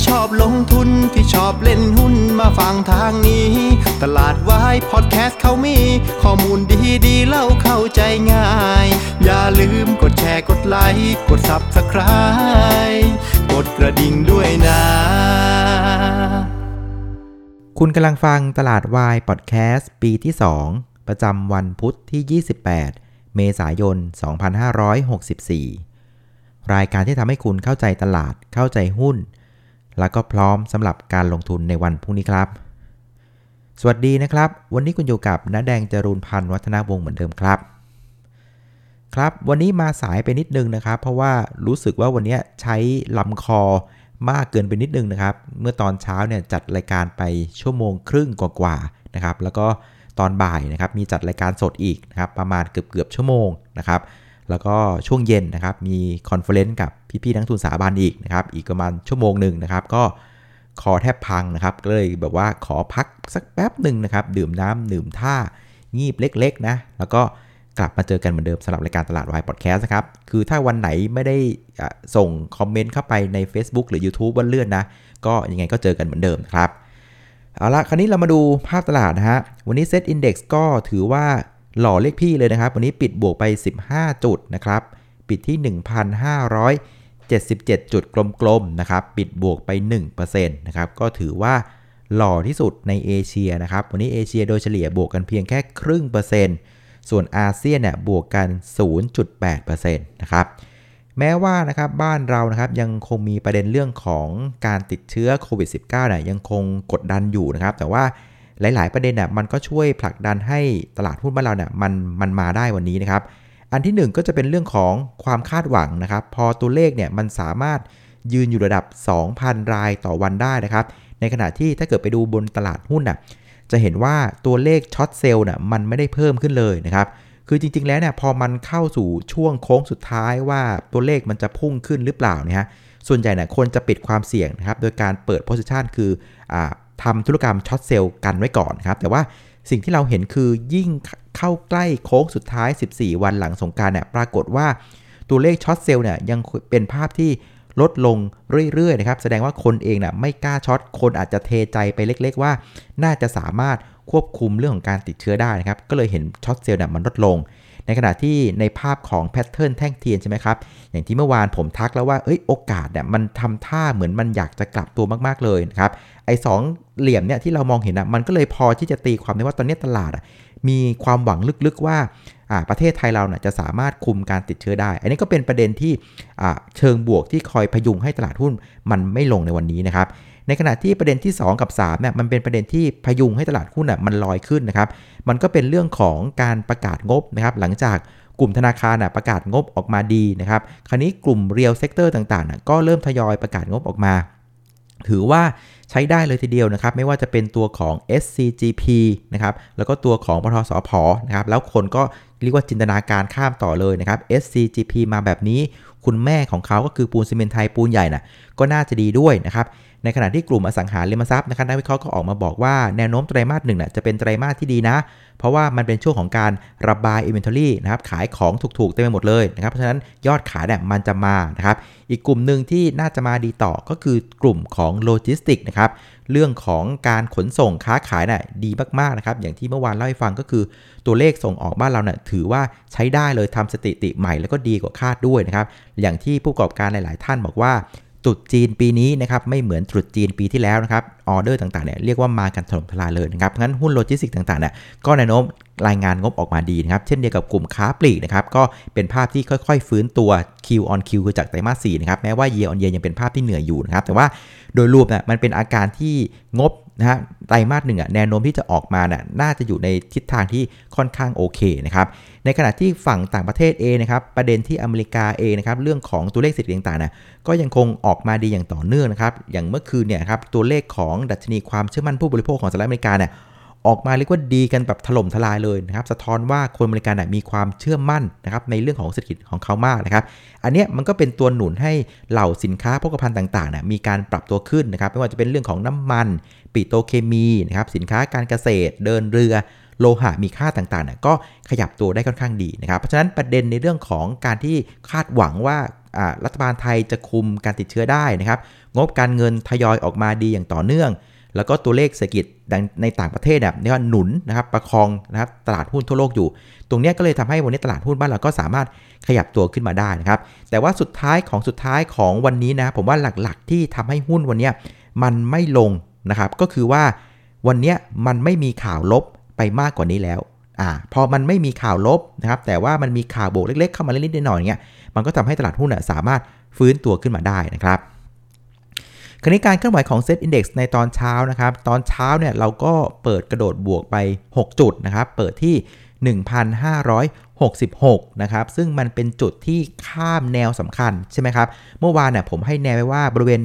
ที่ชอบลงทุนที่ชอบเล่นหุ้นมาฟังทางนี้ ตลาดวายพอดแคสต์เขามี ข้อมูลดีดีเล่าเข้าใจง่าย อย่าลืมกดแชร์กดไลค์กด Subscribe กดกระดิ่งด้วยนะ คุณกำลังฟังตลาดวายพอดแคสต์ปีที่ 2 ประจำวันพุทธที่ 28 เมษายน 2564 รายการที่ทำให้คุณเข้าใจตลาดเข้าใจหุ้น แล้วก็พร้อมสำหรับการลงทุนในวันพรุ่งนี้ครับ สวัสดีนะครับ วันนี้คุณอยู่กับน้าแดงจรูนพันธ์วัฒนาวงศ์เหมือนเดิมครับ ครับวันนี้มาสายไปนิดนึงนะครับ เพราะว่ารู้สึกว่าวันนี้ใช้ลำคอมากเกินไปนิดนึงนะครับ เมื่อตอนเช้าเนี่ยจัดรายการไปชั่วโมงครึ่งกว่าๆนะครับ แล้วก็ตอนบ่ายนะครับมีจัดรายการสดอีกนะครับประมาณเกือบเกือบชั่วโมงนะครับ แล้วก็ช่วงเย็นนะครับมี conference กับ พี่ๆนักลงทุนสถาบันอีกนะครับอีกประมาณชั่วโมงหนึ่งนะครับ ก็คอแทบพังนะครับก็เลยแบบว่าขอพักสักแป๊บหนึ่งนะครับ ดื่มน้ำดื่มท่างีบเล็กๆนะแล้วก็กลับมาเจอกันเหมือนเดิมสำหรับรายการตลาดวายพอดแคสต์นะครับ คือถ้าวันไหนไม่ได้ส่ง comment เข้าไปใน Facebook หรือ YouTube ว่าเลื่อนนะ ก็ยังไงก็เจอกันเหมือนเดิมครับ เอาละคราวนี้เรามาดูภาพตลาดนะฮะ วันนี้ Set Index ก็ถือว่าหล่อเลขพี่เลยนะครับ วันนี้ปิดบวกไป 15 จุดนะครับ ปิดที่ 77 จุดกลมๆนะครับปิดบวกไป1%นะครับก็ถือว่าหล่อที่สุดในเอเชียนะครับวันนี้เอเชียโดยเฉลี่ยบวกกันเพียงแค่ครึ่งเปอร์เซ็นต์ส่วนอาเซียนเนี่ยบวกกัน 0.8%นะครับแม้ว่านะครับบ้านเรานะครับยังคงมีประเด็นเรื่องของการติดเชื้อโควิด -19 เนี่ยยังคงกดดันอยู่นะครับ แต่ว่าหลาย ๆ ประเด็นน่ะมันก็ช่วยผลักดันให้ตลาดหุ้นบ้านเราเนี่ยมันมันมาได้วันนี้นะครับ อันที่หนึ่งก็จะเป็นเรื่องของความคาดหวังนะครับ พอตัวเลขเนี่ยมันสามารถยืนอยู่ระดับ 2,000 รายต่อวันได้นะครับ ในขณะที่ถ้าเกิดไปดูบนตลาดหุ้นน่ะจะเห็นว่าตัวเลขช็อตเซลล์น่ะมันไม่ได้เพิ่มขึ้นเลยนะครับ คือจริง ๆ แล้วเนี่ยพอมันเข้าสู่ช่วงโค้งสุดท้ายว่าตัวเลขมันจะพุ่งขึ้นหรือเปล่าเนี่ยฮะส่วนใหญ่เนี่ยคนจะปิดความเสี่ยงนะครับ โดยการเปิด position คือทำธุรกรรม short sell กันไว้ก่อนนะครับ แต่ว่าสิ่งที่เราเห็นคือยิ่ง เข้าใกล้โค้งสุดท้าย 14 วันหลังสงกรานต์เนี่ยปรากฏว่าตัวเลข short sell เนี่ยยังเป็นภาพที่ลดลงเรื่อยๆนะครับแสดงว่าคนเองน่ะไม่กล้า short คนอาจจะเทใจไปเล็ก ๆ ว่า น่าจะสามารถควบคุมเรื่องของการติดเชื้อได้นะครับ ก็เลยเห็น short sell เนี่ยมันลดลง ในขณะที่ในภาพของ pattern แท่งเทียนใช่ไหมครับ อย่างที่เมื่อวานผมทักแล้วว่าเอ้ยโอกาสเนี่ยมันทำท่าเหมือนมันอยากจะกลับตัวมากๆเลยนะครับไอ้สองเหลี่ยมเนี่ยที่เรามองเห็นอะมันก็เลยพอที่จะตีความได้ว่าตอนนี้ตลาดอะ มีความหวังลึกๆว่าอ่าประเทศไทยเราเนี่ยจะสามารถคุมการติดเชื้อได้ อันนี้ก็เป็นประเด็นที่เชิงบวกที่คอยพยุงให้ตลาดหุ้นมันไม่ลงในวันนี้นะครับ ในขณะที่ประเด็นที่ 2 กับ3เนี่ยมันเป็นประเด็นที่พยุงให้ตลาดหุ้นน่ะมันลอยขึ้นนะครับ มันก็เป็นเรื่องของการประกาศงบนะครับ หลังจากกลุ่มธนาคารน่ะประกาศงบออกมาดีนะครับ คราวนี้กลุ่ม real sector ต่างๆน่ะก็เริ่มทยอยประกาศงบออกมา ถือว่าใช้ได้เลยทีเดียวนะครับ ไม่ว่าจะเป็นตัวของ SCGP นะครับ แล้วก็ตัวของปตท.สผ.นะครับ แล้วคนก็เรียกว่าจินตนาการข้ามต่อเลยนะครับ SCGP มาแบบนี้ คุณแม่ของเขาก็คือปูนซิเมนต์ไทยปูนใหญ่น่ะ ก็น่าจะดีด้วยนะครับ ในขณะที่กลุ่มอสังหาริมทรัพย์นะครับนักวิเคราะห์ก็ออกมาบอกว่าแนวโน้มไตรมาสหนึ่งน่ะจะเป็นไตรมาสที่ดีนะ เพราะว่ามันเป็นช่วงของการระบาย inventory นะครับขายของถูกๆเต็มไปหมดเลยนะครับเพราะฉะนั้นยอดขายเนี่ยมันจะมานะครับอีกกลุ่มหนึ่งที่น่าจะมาดีต่อก็คือกลุ่มของโลจิสติกนะครับเรื่องของการขนส่งค้าขายน่ะดีมากๆนะครับอย่างที่เมื่อวานเล่าให้ฟังก็คือ ตัวเลขส่งออกบ้านเราเนี่ยถือว่าใช้ได้เลยทำสถิติใหม่แล้วก็ดีกว่าคาดด้วยนะครับอย่างที่ผู้ประกอบการหลาย ๆ ท่านบอกว่า ตรุษจีนปีนี้นะครับไม่เหมือนตรุษจีนปีที่แล้วนะครับออเดอร์ต่างๆเนี่ยเรียกว่ามากันถล่มทลายเลยนะครับงั้นหุ้นโลจิสติกส์ต่างๆเนี่ยก็แนวโน้มรายงานงบออกมาดีนะครับ เช่นเดียวกับกลุ่มค้าปลีกนะครับก็เป็นภาพที่ค่อยๆ ฟื้นตัว Q on Q คือจากไตรมาส4นะครับแม้ว่า year on year ยังเป็นภาพที่เหนื่อยอยู่นะครับแต่ว่าโดยรวมเนี่ยมันเป็นอาการที่งบ นะฮะไตรมาสหนึ่งอะแนวโน้มที่จะออกมาน่ะน่าจะอยู่ในทิศทางที่ค่อนข้างโอเคนะครับในขณะที่ฝั่งต่างประเทศเองนะครับประเด็นที่อเมริกาเองนะครับเรื่องของตัวเลขเศรษฐกิจต่างๆนะก็ยังคงออกมาดีอย่างต่อเนื่องนะครับอย่างเมื่อคืนเนี่ยครับตัวเลขของดัชนีความเชื่อมั่นผู้บริโภคของสหรัฐอเมริกาเนี่ย ออกมาเรียกว่าดีกันแบบถล่มทลายเลยนะครับ สะท้อนว่าคนอเมริกันน่ะมีความเชื่อมั่นนะครับในเรื่องของเศรษฐกิจของเขามากนะครับ อันเนี้ยมันก็เป็นตัวหนุนให้เหล่าสินค้าโภคภัณฑ์ต่างๆน่ะมีการปรับตัวขึ้นนะครับ ไม่ว่าจะเป็นเรื่องของน้ำมัน ปิโตเคมีนะครับ สินค้าการเกษตร เดินเรือ โลหะมีค่าต่างๆเนี่ยก็ขยับตัวได้ค่อนข้างดีนะครับ เพราะฉะนั้นประเด็นในเรื่องของการที่คาดหวังว่ารัฐบาลไทยจะคุมการติดเชื้อได้นะครับ งบการเงินทยอยออกมาดีอย่างต่อเนื่อง แล้วก็ตัวเลขเศรษฐกิจในต่างประเทศเนี่ยเรียกว่าหนุนนะครับประคองนะครับตลาดหุ้นทั่วโลกอยู่ ตรงนี้ก็เลยทำให้วันนี้ตลาดหุ้นบ้านเราก็สามารถขยับตัวขึ้นมาได้นะครับ แต่ว่าสุดท้ายของสุดท้ายของวันนี้นะผมว่าหลักๆที่ทำให้หุ้นวันนี้มันไม่ลงนะครับก็คือว่าวันนี้มันไม่มีข่าวลบไปมากกว่านี้แล้วอ่าพอมันไม่มีข่าวลบนะครับแต่ว่ามันมีข่าวบวกเล็กๆเข้ามาเล็กๆน่อยๆเงี้ยมันก็ทำให้ตลาดหุ้นสามารถฟื้นตัวขึ้นมาได้นะครับ คราวนี้การเคลื่อนไหวของเซ็ตอินดี x ในตอนเช้านะครับ ตอนเช้าเนี่ยเราก็เปิดกระโดดบวกไป 6 จุดนะครับ เปิดที่ 1,566 นะครับ ซึ่งมันเป็นจุดที่ข้ามแนวสำคัญใช่ไหมครับ เมื่อวานเนี่ยผมให้แนวไว้ว่าบริเวณ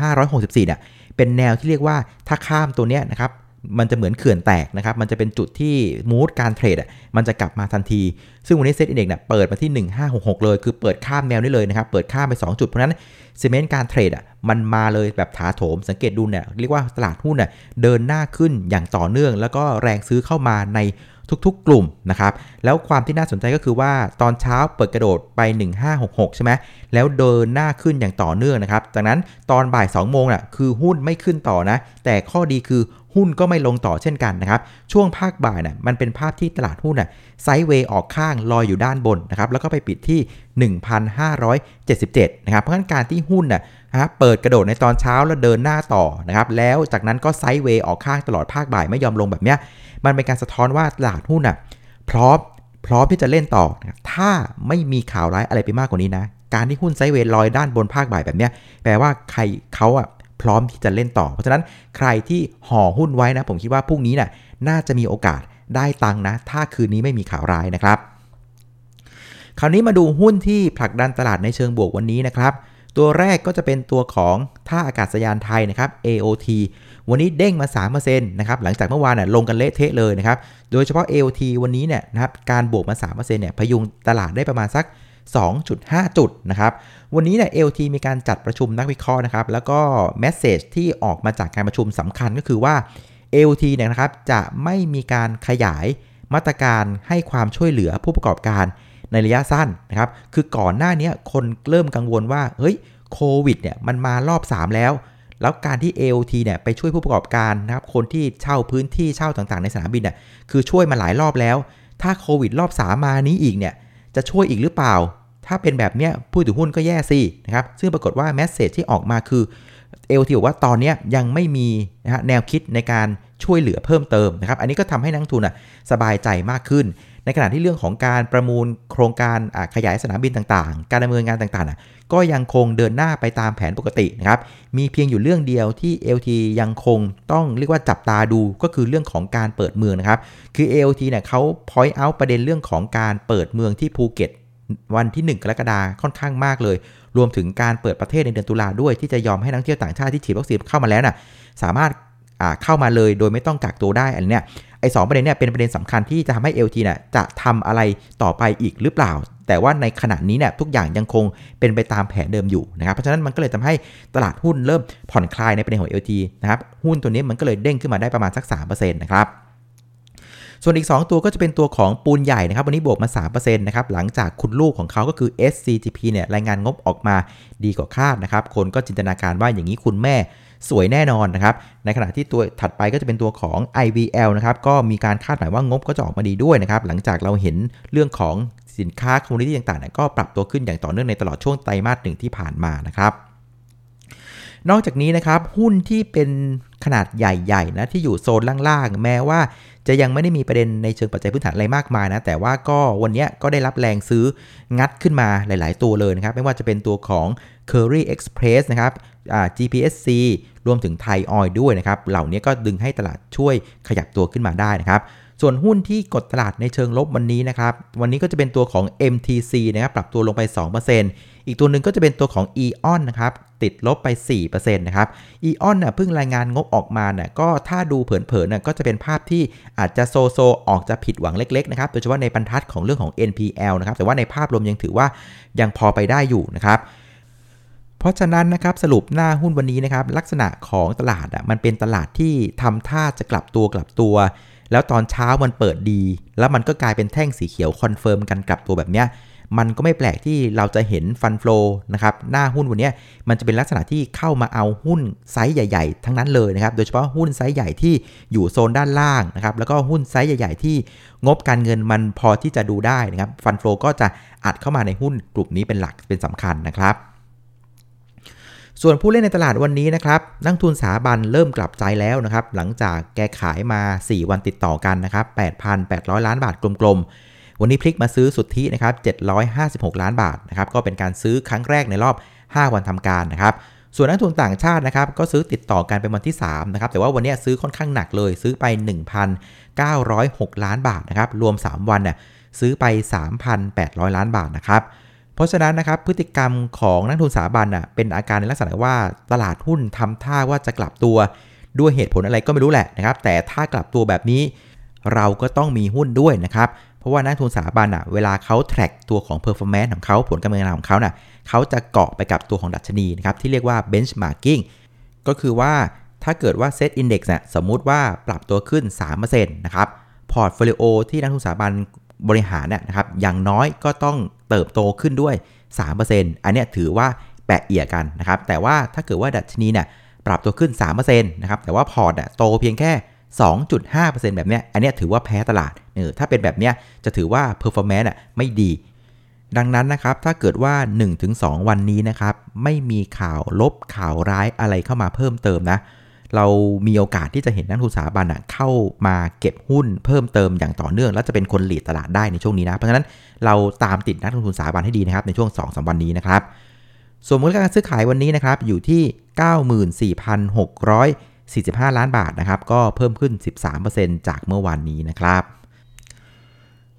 1,564เนี่ยเป็นแนวที่เรียกว่าถ้าข้ามตัวเนี้ยนะครับ มันจะเหมือนเขื่อนแตกนะครับ มันจะเป็นจุดที่มูดการเทรดอะ มันจะกลับมาทันที ซึ่งวันนี้เซ็ตอินเด็กซ์เนี่ยเปิดมาที่ 1566 เลย คือเปิดข้ามแนวนี้เลยนะครับ เปิดข้ามไป 2 จุด เพราะนั้นเซเมนต์การเทรดอะ มันมาเลยแบบถาโถม สังเกตดูเนี่ย เรียกว่าตลาดหุ้นน่ะเดินหน้าขึ้นอย่างต่อเนื่อง แล้วก็แรงซื้อเข้ามาใน ทุกๆ กลุ่มนะครับ แล้วความที่น่าสนใจก็คือว่าตอนเช้าเปิดกระโดดไป 1566 ใช่ไหมแล้วเดินหน้าขึ้นอย่างต่อเนื่องนะครับ จากนั้นตอนบ่าย 2 โมงน่ะคือหุ้นไม่ขึ้นต่อนะ แต่ข้อดีคือหุ้นก็ไม่ลงต่อเช่นกันนะครับ ช่วงภาคบ่ายน่ะมันเป็นภาพที่ตลาดหุ้นน่ะไซด์เวย์ออกข้างลอยอยู่ด้านบนนะครับ แล้วก็ไปปิดที่ 1,577 นะครับ เพราะฉะนั้นการที่หุ้นน่ะนะเปิดกระโดดในตอนเช้าแล้วเดินหน้าต่อนะครับ แล้วจากนั้นก็ไซด์เวย์ออกข้างตลอดภาคบ่ายไม่ยอมลงแบบเนี้ย มันเป็นการสะท้อนว่าตลาดหุ้นน่ะพร้อมพร้อมที่จะเล่นต่อนะถ้าไม่มีข่าวร้ายอะไรไปมากกว่านี้นะ การที่หุ้นไซเวย์ลอยด้านบนภาคบ่ายแบบเนี้ยแปลว่าใครเขาอะพร้อมที่จะเล่นต่อ เพราะฉะนั้นใครที่ห่อหุ้นไว้นะ ผมคิดว่าพรุ่งนี้นะ่ะน่าจะมีโอกาสได้ตังนะ ถ้าคืนนี้ไม่มีข่าวร้ายนะครับ คราวนี้มาดูหุ้นที่ผลักดันตลาดในเชิงบวกวันนี้นะครับ ตัวแรกก็จะเป็นตัวของท่าอากาศยานไทยนะครับ AOT วันนี้เด้งมา3%นะครับหลังจากเมื่อวานน่ยลงกันเละเทะเลยนะครับโดยเฉพาะ AOT วันนี้เนี่ยนะครับการบวกมา3%เนี่ยพยุงตลาดได้ประมาณสัก 2.5 จุดนะครับวันนี้เนี่ย LT มีการจัดประชุมนักวิเคราะห์นะครับแล้วก็แมสเซจที่ออกมาจากการประชุมสำคัญก็คือว่า LT เนี่ยนะครับจะไม่มีการขยายมาตรการให้ความช่วยเหลือผู้ประกอบการ ในระยะสั้นนะครับ คือก่อนหน้านี้คนเริ่มกังวลว่า เฮ้ย โควิดเนี่ยมันมารอบ 3 แล้ว แล้วการที่ AOT เนี่ยไปช่วยผู้ประกอบการนะครับ คนที่เช่าพื้นที่เช่าต่างๆ ในสนามบินเนี่ย คือช่วยมาหลายรอบแล้ว ถ้าโควิดรอบ 3 มานี้อีกเนี่ย จะช่วยอีกหรือเปล่า ถ้าเป็นแบบเนี้ยผู้ถือหุ้นก็แย่สินะครับ ซึ่งปรากฏว่าแมสเซจที่ออกมาคือ เอลทีบอกว่าตอนนี้ยังไม่มีนะฮะแนวคิดในการช่วยเหลือเพิ่มเติมนะครับ อันนี้ก็ทำให้นักทุนอะสบายใจมากขึ้น ในขณะที่เรื่องของการประมูลโครงการขยายสนามบินต่างๆ การดำเนินงานต่างๆ ก็ยังคงเดินหน้าไปตามแผนปกตินะครับ มีเพียงอยู่เรื่องเดียวที่ LT ยังคงต้องเรียกว่าจับตาดูก็คือเรื่องของการเปิดเมืองนะครับ คือ LT เนี่ยเขา point out ประเด็นเรื่องของการเปิดเมืองที่ภูเก็ตวันที่ 1 กรกฎาคมค่อนข้างมากเลย รวมถึงการเปิดประเทศในเดือนตุลาด้วยที่จะยอมให้นักเที่ยวต่างชาติที่ฉีดวัคซีนเข้ามาแล้วนะ่ะสามารถเข้ามาเลยโดยไม่ต้องกักตัวได้อันนี้ไอ้สประเด็นเนี่ยเป็นประเด็นสำคัญที่จะทำให้ LT เนี่ยจะทำอะไรต่อไปอีกหรือเปล่า แต่ว่าในขณะนี้เนี่ยทุกอย่างยังคงเป็นไปตามแผนเดิมอยู่นะครับเพราะฉะนั้นมันก็เลยทำให้ตลาดหุ้นเริ่มผ่อนคลายในประเด็นของ LT นะครับหุ้นตัวนี้มันก็เลยเด้งขึ้นมาได้ประมาณสัก3%นะครับ ส่วนอีก 2 ตัวก็จะเป็นตัวของปูนใหญ่นะครับ วันนี้บวกมา3%นะครับหลังจากคุณลูกของเขาก็คือ SCGP เนี่ยรายงานงบออกมาดีกว่าคาดนะครับ คนก็จินตนาการว่าอย่างนี้คุณแม่สวยแน่นอนนะครับ ในขณะที่ตัวถัดไปก็จะเป็นตัวของ IVL นะครับก็มีการคาดหมายว่างบก็จะออกมาดีด้วยนะครับหลังจากเราเห็นเรื่องของสินค้า commodity ต่างๆก็ปรับตัวขึ้นอย่างต่อเนื่องในตลอดช่วงไตรมาสหนึ่งที่ผ่านมานะครับนอกจากนี้นะครับหุ้นที่เป็นขนาดใหญ่ๆนะที่อยู่โซนล่างๆ แม้ว่า จะยังไม่ได้มีประเด็นในเชิงปัจจัยพื้นฐานอะไรมากมายนะ แต่ว่าก็วันนี้ก็ได้รับแรงซื้องัดขึ้นมาหลาย ๆ ตัวเลยนะครับ ไม่ว่าจะเป็นตัวของ Curry Express นะครับ GPSC รวมถึงไทยออยด้วยนะครับ เหล่านี้ก็ดึงให้ตลาดช่วยขยับตัวขึ้นมาได้นะครับส่วนหุ้นที่กดตลาดในเชิงลบวันนี้นะครับ วันนี้ก็จะเป็นตัวของ MTC นะครับ ปรับตัวลงไป 2% อีกตัวหนึ่งก็จะเป็นตัวของ EON นะครับติดลบไป 4%นะครับ EON น่ะเพิ่งรายงานงบออกมาน่ะก็ถ้าดูเผินๆน่ะก็จะเป็นภาพที่อาจจะโซโซออกจะผิดหวังเล็กๆนะครับโดยเฉพาะในบรรทัดของเรื่องของ NPL นะครับแต่ว่าในภาพรวมยังถือว่ายังพอไปได้อยู่นะครับเพราะฉะนั้นนะครับสรุปหน้าหุ้นวันนี้นะครับลักษณะของตลาดอะมันเป็นตลาดที่ทำท่าจะกลับตัวกลับตัว แล้วตอนเช้ามันเปิดดี แล้วมันก็กลายเป็นแท่งสีเขียว confirm กันกลับตัวแบบเนี้ย มันก็ไม่แปลกที่เราจะเห็น fund flow นะครับหน้าหุ้นวันนี้มันจะเป็นลักษณะที่เข้ามาเอาหุ้นไซส์ใหญ่ๆ ทั้งนั้นเลยนะครับ โดยเฉพาะหุ้นไซส์ใหญ่ที่อยู่โซนด้านล่างนะครับแล้วก็หุ้นไซส์ใหญ่ ๆ ที่งบการเงินมันพอที่จะดูได้นะครับ fund flow ก็จะอัดเข้ามาในหุ้นกลุ่มนี้เป็นหลักเป็นสำคัญนะครับส่วนผู้เล่นในตลาดวันนี้นะครับ นักลงทุนสถาบันเริ่มกลับใจแล้วนะครับ หลังจากแกขายมา 4 วันติดต่อกันนะครับ 8,800 ล้านบาทกลมๆ วันนี้พลิกมาซื้อสุทธินะครับ756 ล้านบาทนะครับก็เป็นการซื้อครั้งแรกในรอบ 5 วันทำการนะครับส่วนนักทุนต่างชาตินะครับก็ซื้อติดต่อกันเป็นวันที่3นะครับแต่ว่าวันนี้ซื้อค่อนข้างหนักเลยซื้อไป 1,906 ล้านบาทนะครับรวม 3 วันเนี่ยซื้อไป 3,800 ล้านบาทนะครับเพราะฉะนั้นนะครับพฤติกรรมของนักทุนสถาบันอะเป็นอาการในลักษณะว่าตลาดหุ้นทำท่าว่าจะกลับตัวด้วยเหตุผลอะไรก็ไม่รู้แหละนะครับแต่ถ้ากลับตัวแบบนี้เราก็ต้องมีหุ้นด้วยนะครับ เพราะว่านักลงทุนสถาบันอะเวลาเขา track ตัวของ performance ของเขาผลการดำเนินของเขาน่ะเขาจะเกาะไปกับตัวของดัชนีนะครับที่เรียกว่า benchmarking ก็คือว่าถ้าเกิดว่า SET index เนี่ยสมมุติว่าปรับตัวขึ้น 3%นะครับ portfolio ที่นักลงทุนสถาบันบริหารเนี่ยนะครับอย่างน้อยก็ต้องเติบโตขึ้นด้วย 3%อันนี้ถือว่าแปะเอี้ยกันนะครับแต่ว่าถ้าเกิดว่าดัชนีเนี่ยปรับตัวขึ้น 3%นะครับแต่ว่า port โตเพียงแค่ 2.5%แบบเนี้ย อันนี้ถือว่าแพ้ตลาดเออถ้าเป็นแบบเนี้ยจะถือว่า performance อะไม่ดี ดังนั้นนะครับ ถ้าเกิดว่า 1-2 วันนี้นะครับ ไม่มีข่าวลบข่าวร้ายอะไรเข้ามาเพิ่มเติมนะ เรามีโอกาสที่จะเห็นนักลงทุนสถาบันเข้ามาเก็บหุ้นเพิ่มเติมอย่างต่อเนื่อง แล้วจะเป็นคน lead ตลาดได้ในช่วงนี้นะ เพราะฉะนั้นเราตามติดนักลงทุนสถาบันให้ดีนะครับในช่วง2-3วันนี้นะครับส่วนมูลค่าการซื้อขายวันนี้นะครับอยู่ที่ 94,600 45 ล้านบาทนะครับ ก็เพิ่มขึ้น 13%จากเมื่อวานนี้นะครับ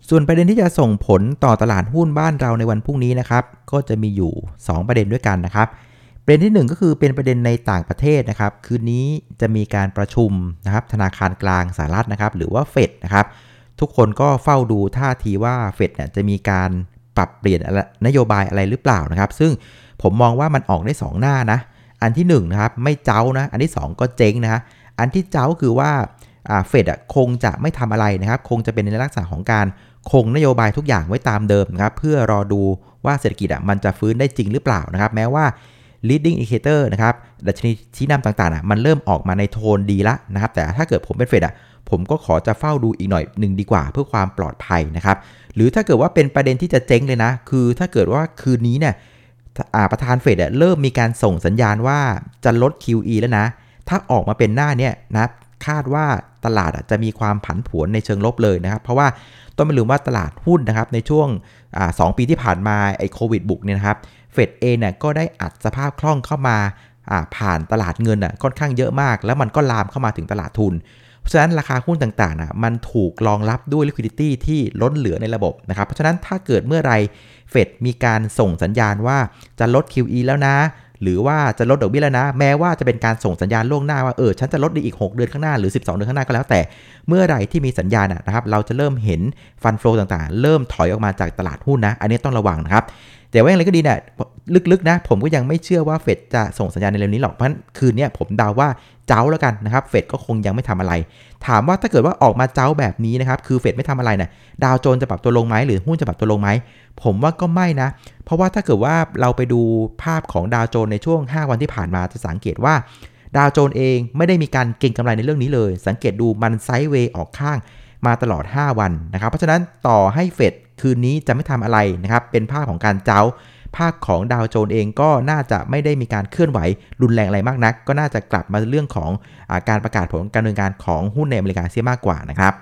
ส่วนประเด็นที่จะส่งผลต่อตลาดหุ้นบ้านเราในวันพรุ่งนี้นะครับ ก็จะมีอยู่ 2 ประเด็นด้วยกันนะครับ ประเด็นที่ 1 ก็คือเป็นประเด็นในต่างประเทศนะครับ คืนนี้จะมีการประชุมนะครับธนาคารกลางสหรัฐนะครับ หรือว่าเฟดนะครับ ทุกคนก็เฝ้าดูท่าทีว่าเฟดเนี่ยจะมีการปรับเปลี่ยนนโยบายอะไรหรือเปล่านะครับ ซึ่งผมมองว่ามันออกได้ 2 หน้านะ อันที่1นนะครับไม่เจ้านะ อันที่ 2 ก็เจ๊งนะฮะอันที่เจ้าคือว่าเฟดคงจะไม่ทำอะไรนะครับ คงจะเป็นในลักษณะของการคงนโยบายทุกอย่างไว้ตามเดิมนะครับ เพื่อรอดูว่าเศรษฐกิจอะมันจะฟื้นได้จริงหรือเปล่านะครับ แม้ว่า leading indicator นะครับดัชนีชี้นำต่างๆอะมันเริ่มออกมาในโทนดีละนะครับ แต่ถ้าเกิดผมเป็นเฟดอะผมก็ขอจะเฝ้าดูอีกหน่อยหนึ่งดีกว่าเพื่อความปลอดภัยนะครับ หรือถ้าเกิดว่าเป็นประเด็นที่จะเจ๊งเลยนะ คือถ้าเกิดว่าคืนนี้เนี่ย ประธานเฟดเริ่มมีการส่งสัญญาณว่าจะลด QE แล้วนะ ถ้าออกมาเป็นหน้าเนี่ยนะคาดว่าตลาดจะมีความผันผวนในเชิงลบเลยนะครับ เพราะว่าต้องไม่ลืมว่าตลาดหุ้นนะครับในช่วงสองปีที่ผ่านมาไอ้โควิดบุกเนี่ยนะครับเฟดเองเนี่ยก็ได้อัดสภาพคล่องเข้ามาผ่านตลาดเงินค่อนข้างเยอะมาก แล้วมันก็ลามเข้ามาถึงตลาดทุน เพราะฉะนั้นราคาหุ้นต่างๆนะมันถูกรองรับด้วย liquidity ที่ล้นเหลือในระบบนะครับ เพราะฉะนั้นถ้าเกิดเมื่อไรเฟดมีการส่งสัญญาณว่าจะลด QE แล้วนะ หรือว่าจะลดดอกเบี้ยแล้วนะ แม้ว่าจะเป็นการส่งสัญญาณล่วงหน้าว่าเออฉันจะลดได้อีก 6 เดือนข้างหน้าหรือ 12 เดือนข้างหน้าก็แล้วแต่ เมื่อไรที่มีสัญญาณนะครับเราจะเริ่มเห็นฟันฟลอต่างๆ เริ่มถอยออกมาจากตลาดหุ้นนะ อันนี้ต้องระวังนะครับ แต่ว่าอย่างไรก็ดีเนี่ยลึกๆนะ ผมก็ยังไม่เชื่อว่าเฟดจะส่งสัญญาณในเร็วนี้หรอกเพราะคืนนี้ผมเดาว่าเจ้าแล้วกันนะครับเฟดก็คงยังไม่ทำอะไร ถามว่าถ้าเกิดว่าออกมาเจ้าแบบนี้นะครับคือเฟดไม่ทำอะไรนะดาวโจนจะปรับตัวลงไหมหรือหุ้นจะปรับตัวลงไหมผมว่าก็ไม่นะ เพราะว่าถ้าเกิดว่าเราไปดูภาพของดาวโจนในช่วง 5 วันที่ผ่านมาจะสังเกตว่าดาวโจนเองไม่ได้มีการเก็งกำไรในเรื่องนี้เลย สังเกตดูมันไซด์เวย์ออกข้างมาตลอด 5 วันนะครับ เพราะฉะนั้นต่อให้เฟด คืนนี้จะไม่ทำอะไรนะครับ เป็นภาพของการเจ้า ภาคของดาวโจนเองก็น่าจะไม่ได้มีการเคลื่อนไหวรุนแรงอะไรมากนัก ก็น่าจะกลับมาเรื่องของอการประกาศผลการดำเนินการของหุ้นในอเมริกาเสียมากกว่านะครับ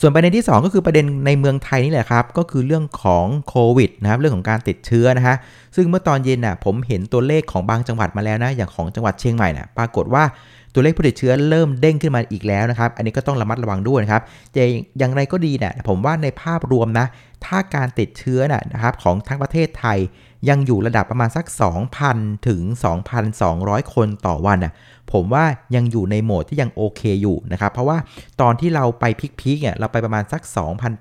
ส่วนประเด็นที่ 2 ก็คือประเด็นในเมืองไทยนี่แหละครับ ก็คือเรื่องของโควิดนะครับ เรื่องของการติดเชื้อนะฮะ ซึ่งเมื่อตอนเย็นน่ะผมเห็นตัวเลขของบางจังหวัดมาแล้วนะ อย่างของจังหวัดเชียงใหม่น่ะ ปรากฏว่าตัวเลขผู้ติดเชื้อเริ่มเด้งขึ้นมาอีกแล้วนะครับ อันนี้ก็ต้องระมัดระวังด้วยนะครับแต่อย่างไรก็ดีเนี่ยผมว่าในภาพรวมนะ ถ้าการติดเชื้อนะครับของทั้งประเทศไทย ยังอยู่ระดับประมาณสัก 2,000 ถึง 2,200 คนต่อวันน่ะผมว่ายังอยู่ในโหมดที่ยังโอเคอยู่นะครับ เพราะว่าตอนที่เราไปพีคๆเนี่ยเราไปประมาณสัก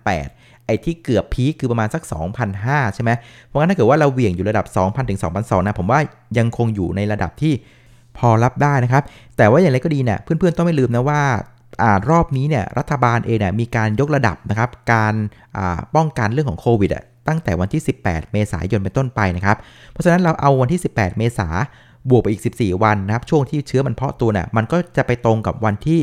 2,008ไอ้ที่เกือบพีคคือประมาณสัก 2,005ใช่ไหมเพราะงั้นถ้าเกิดว่าเราเหวี่ยงอยู่ระดับ 2,000 ถึง 2,200นะผมว่ายังคงอยู่ในระดับที่พอรับได้นะครับ แต่ว่าอย่างไรก็ดีเนี่ยเพื่อนๆ ต้องไม่ลืมนะว่าอ่ารอบนี้เนี่ยรัฐบาลเองเนี่ยมีการยกระดับนะครับ การป้องกันเรื่องของโควิดอะ ตั้งแต่วันที่ 18 เมษายนเป็นต้นไปนะครับ เพราะฉะนั้นเราเอาวันที่ 18 เมษาบวกไปอีก 14 วันนะครับ ช่วงที่เชื้อมันเพาะตัวเนี่ยมันก็จะไปตรงกับวันที่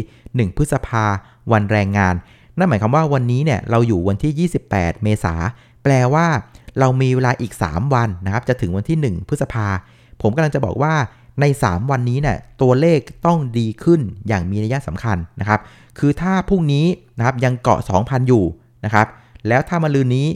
1 พฤษภาวันแรงงาน นั่นหมายความว่าวันนี้เนี่ยเราอยู่วันที่ 28 เมษาแปลว่าเรามีเวลาอีก 3 วันนะครับ จะถึงวันที่ 1 พฤษภา ผมกำลังจะบอกว่าใน 3 วันนี้เนี่ยตัวเลขต้องดีขึ้นอย่างมีนัยสำคัญนะครับ คือถ้าพรุ่งนี้นะครับยังเกาะ 2,000 อยู่นะครับ แล้วถ้ามาลืนนี้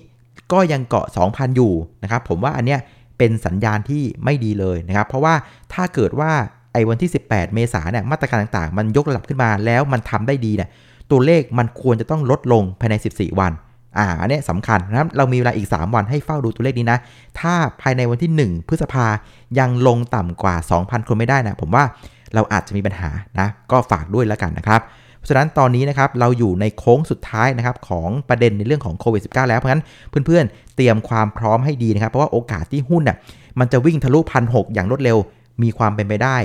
ก็ยังเกาะ 2,000 อยู่นะครับผมว่าอันเนี้ยเป็นสัญญาณที่ไม่ดีเลยนะครับ เพราะว่าถ้าเกิดว่าไอ้วันที่ 18 เมษายนเนี่ยมาตรการต่างๆ มันยกระดับขึ้นมาแล้วมันทำได้ดีเนี่ยตัวเลขมันควรจะต้องลดลงภายใน 14 วันอ่าอันนี้สำคัญนะครับเรามีเวลาอีก 3 วันให้เฝ้าดูตัวเลขนี้นะ ถ้าภายในวันที่ 1 พฤษภายังลงต่ำกว่า 2,000 คนไม่ได้นะ ผมว่าเราอาจจะมีปัญหานะ ก็ฝากด้วยแล้วกันนะครับ เพราะฉะนั้นตอนนี้นะครับเราอยู่ในโค้งสุดท้ายนะครับของประเด็นในเรื่องของโควิด -19 แล้วเพราะฉะนั้นเพื่อนๆ เตรียมความพร้อมให้ดีนะครับ เพราะว่าโอกาสที่หุ้นน่ะมันจะวิ่งทะลุพันหอย่างรวดเร็วมีความเป็นไปได้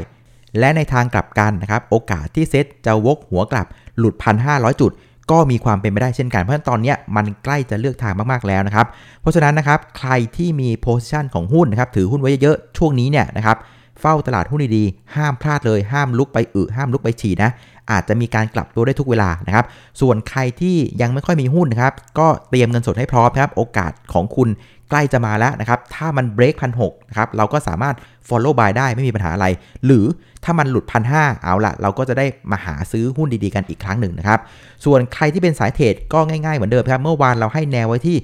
และในทางกลับกันนะครับโอกาสที่เซ็ตจะวกหัวกลับหลุด 1,500 จุดก็มีความเป็นไปได้เช่นกัน เพราะฉะนั้นตอนนี้มันใกล้จะเลือกทางมาก ๆ แล้วนะครับ เพราะฉะนั้นนะครับใครที่มีโพสชันของหุ้นนะครับถือหุ้นไว้เยอะๆช่วงนี้เนี่ยนะครับเฝ้าตลาดหุ้นดีๆห้ามพลาดเลยห้ามลุกไปอึห้ามลุกไปฉี่นะ อาจจะมีการกลับตัวได้ทุกเวลานะครับ ส่วนใครที่ยังไม่ค่อยมีหุ้นนะครับ ก็เตรียมเงินสดให้พร้อมนะครับ โอกาสของคุณใกล้จะมาแล้วนะครับ ถ้ามันเบรกพันหนะครับ เราก็สามารถ follow buy ได้ไม่มีปัญหาอะไร หรือถ้ามันหลุดพันหเอาละเราก็จะได้มาหาซื้อหุ้นดีๆกันอีกครั้งหนึ่งนะครับ ส่วนใครที่เป็นสายเทรดก็ง่ายๆเหมือนเดิมครับ เมื่อวานเราให้แนวไว้ที่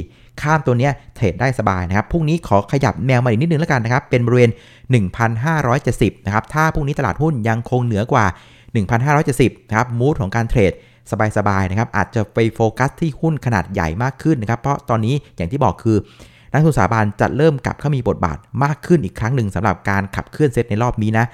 1,564 ข้ามตัวเนี้ยเทรดได้สบายนะครับพรุ่งนี้ขอขยับแนวมาอีกนิดนึงแล้วกันนะครับ เป็นบริเวณ 1,570 นะครับ ถ้าพรุ่งนี้ตลาดหุ้นยังคงเหนือกว่า 1,570 นะครับ มูดของการเทรดสบายๆนะครับ อาจจะไปโฟกัสที่หุ้นขนาดใหญ่มากขึ้นนะครับ เพราะตอนนี้อย่างที่บอกคือ นักทุนสถาบันจะเริ่มกลับเข้ามีบทบาทมากขึ้นอีกครั้งหนึ่งสำหรับการขับเคลื่อนเซตในรอบนี้นะ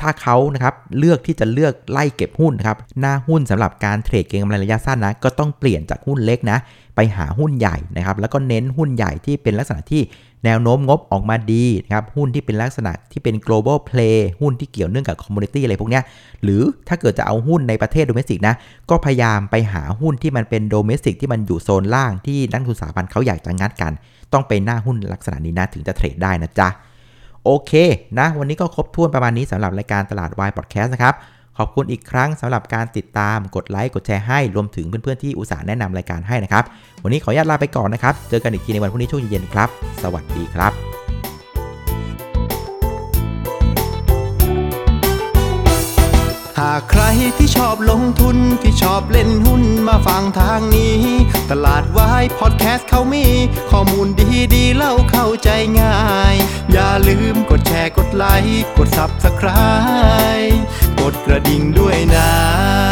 ถ้าเขานะครับเลือกที่จะเลือกไล่เก็บหุ้นนะครับหน้าหุ้นสำหรับการเทรดเก็งกำไรระยะสั้นนะก็ต้องเปลี่ยนจากหุ้นเล็กนะ ไปหาหุ้นใหญ่นะครับแล้วก็เน้นหุ้นใหญ่ที่เป็นลักษณะที่แนวโน้มงบออกมาดีนะครับหุ้นที่เป็นลักษณะที่เป็น global play หุ้นที่เกี่ยวเนื่องกับ community อะไรพวกเนี้ยหรือถ้าเกิดจะเอาหุ้นในประเทศโดเมสติกนะก็พยายามไปหาหุ้นที่มันเป็นโดเมสติกที่มันอยู่โซนล่างที่นักทุนสถาบันเขาอยากจะงัดกัน ต้องเป็นหน้าหุ้นลักษณะนี้นะถึงจะเทรดได้นะจ๊ะโอเคนะวันนี้ก็ครบถ้วนประมาณนี้สำหรับรายการตลาดวายพอดแคสต์นะครับ ขอบคุณอีกครั้งสำหรับการติดตามกดไลค์กดแชร์ให้รวมถึงเพื่อนๆที่อุตส่าห์แนะนำรายการให้นะครับ วันนี้ขออนุญาตลาไปก่อนนะครับ เจอกันอีกทีในวันพรุ่งนี้ช่วงเย็นๆครับ สวัสดีครับหากใครที่ชอบลงทุนที่ชอบเล่นหุ้นมาฟังทางนี้ ตลาดวายพอดแคสต์เขามี ข้อมูลดีๆเล่าเข้าใจง่าย อย่าลืมกดแชร์กดไลค์กด Subscribe กดกระดิ่งด้วยนะ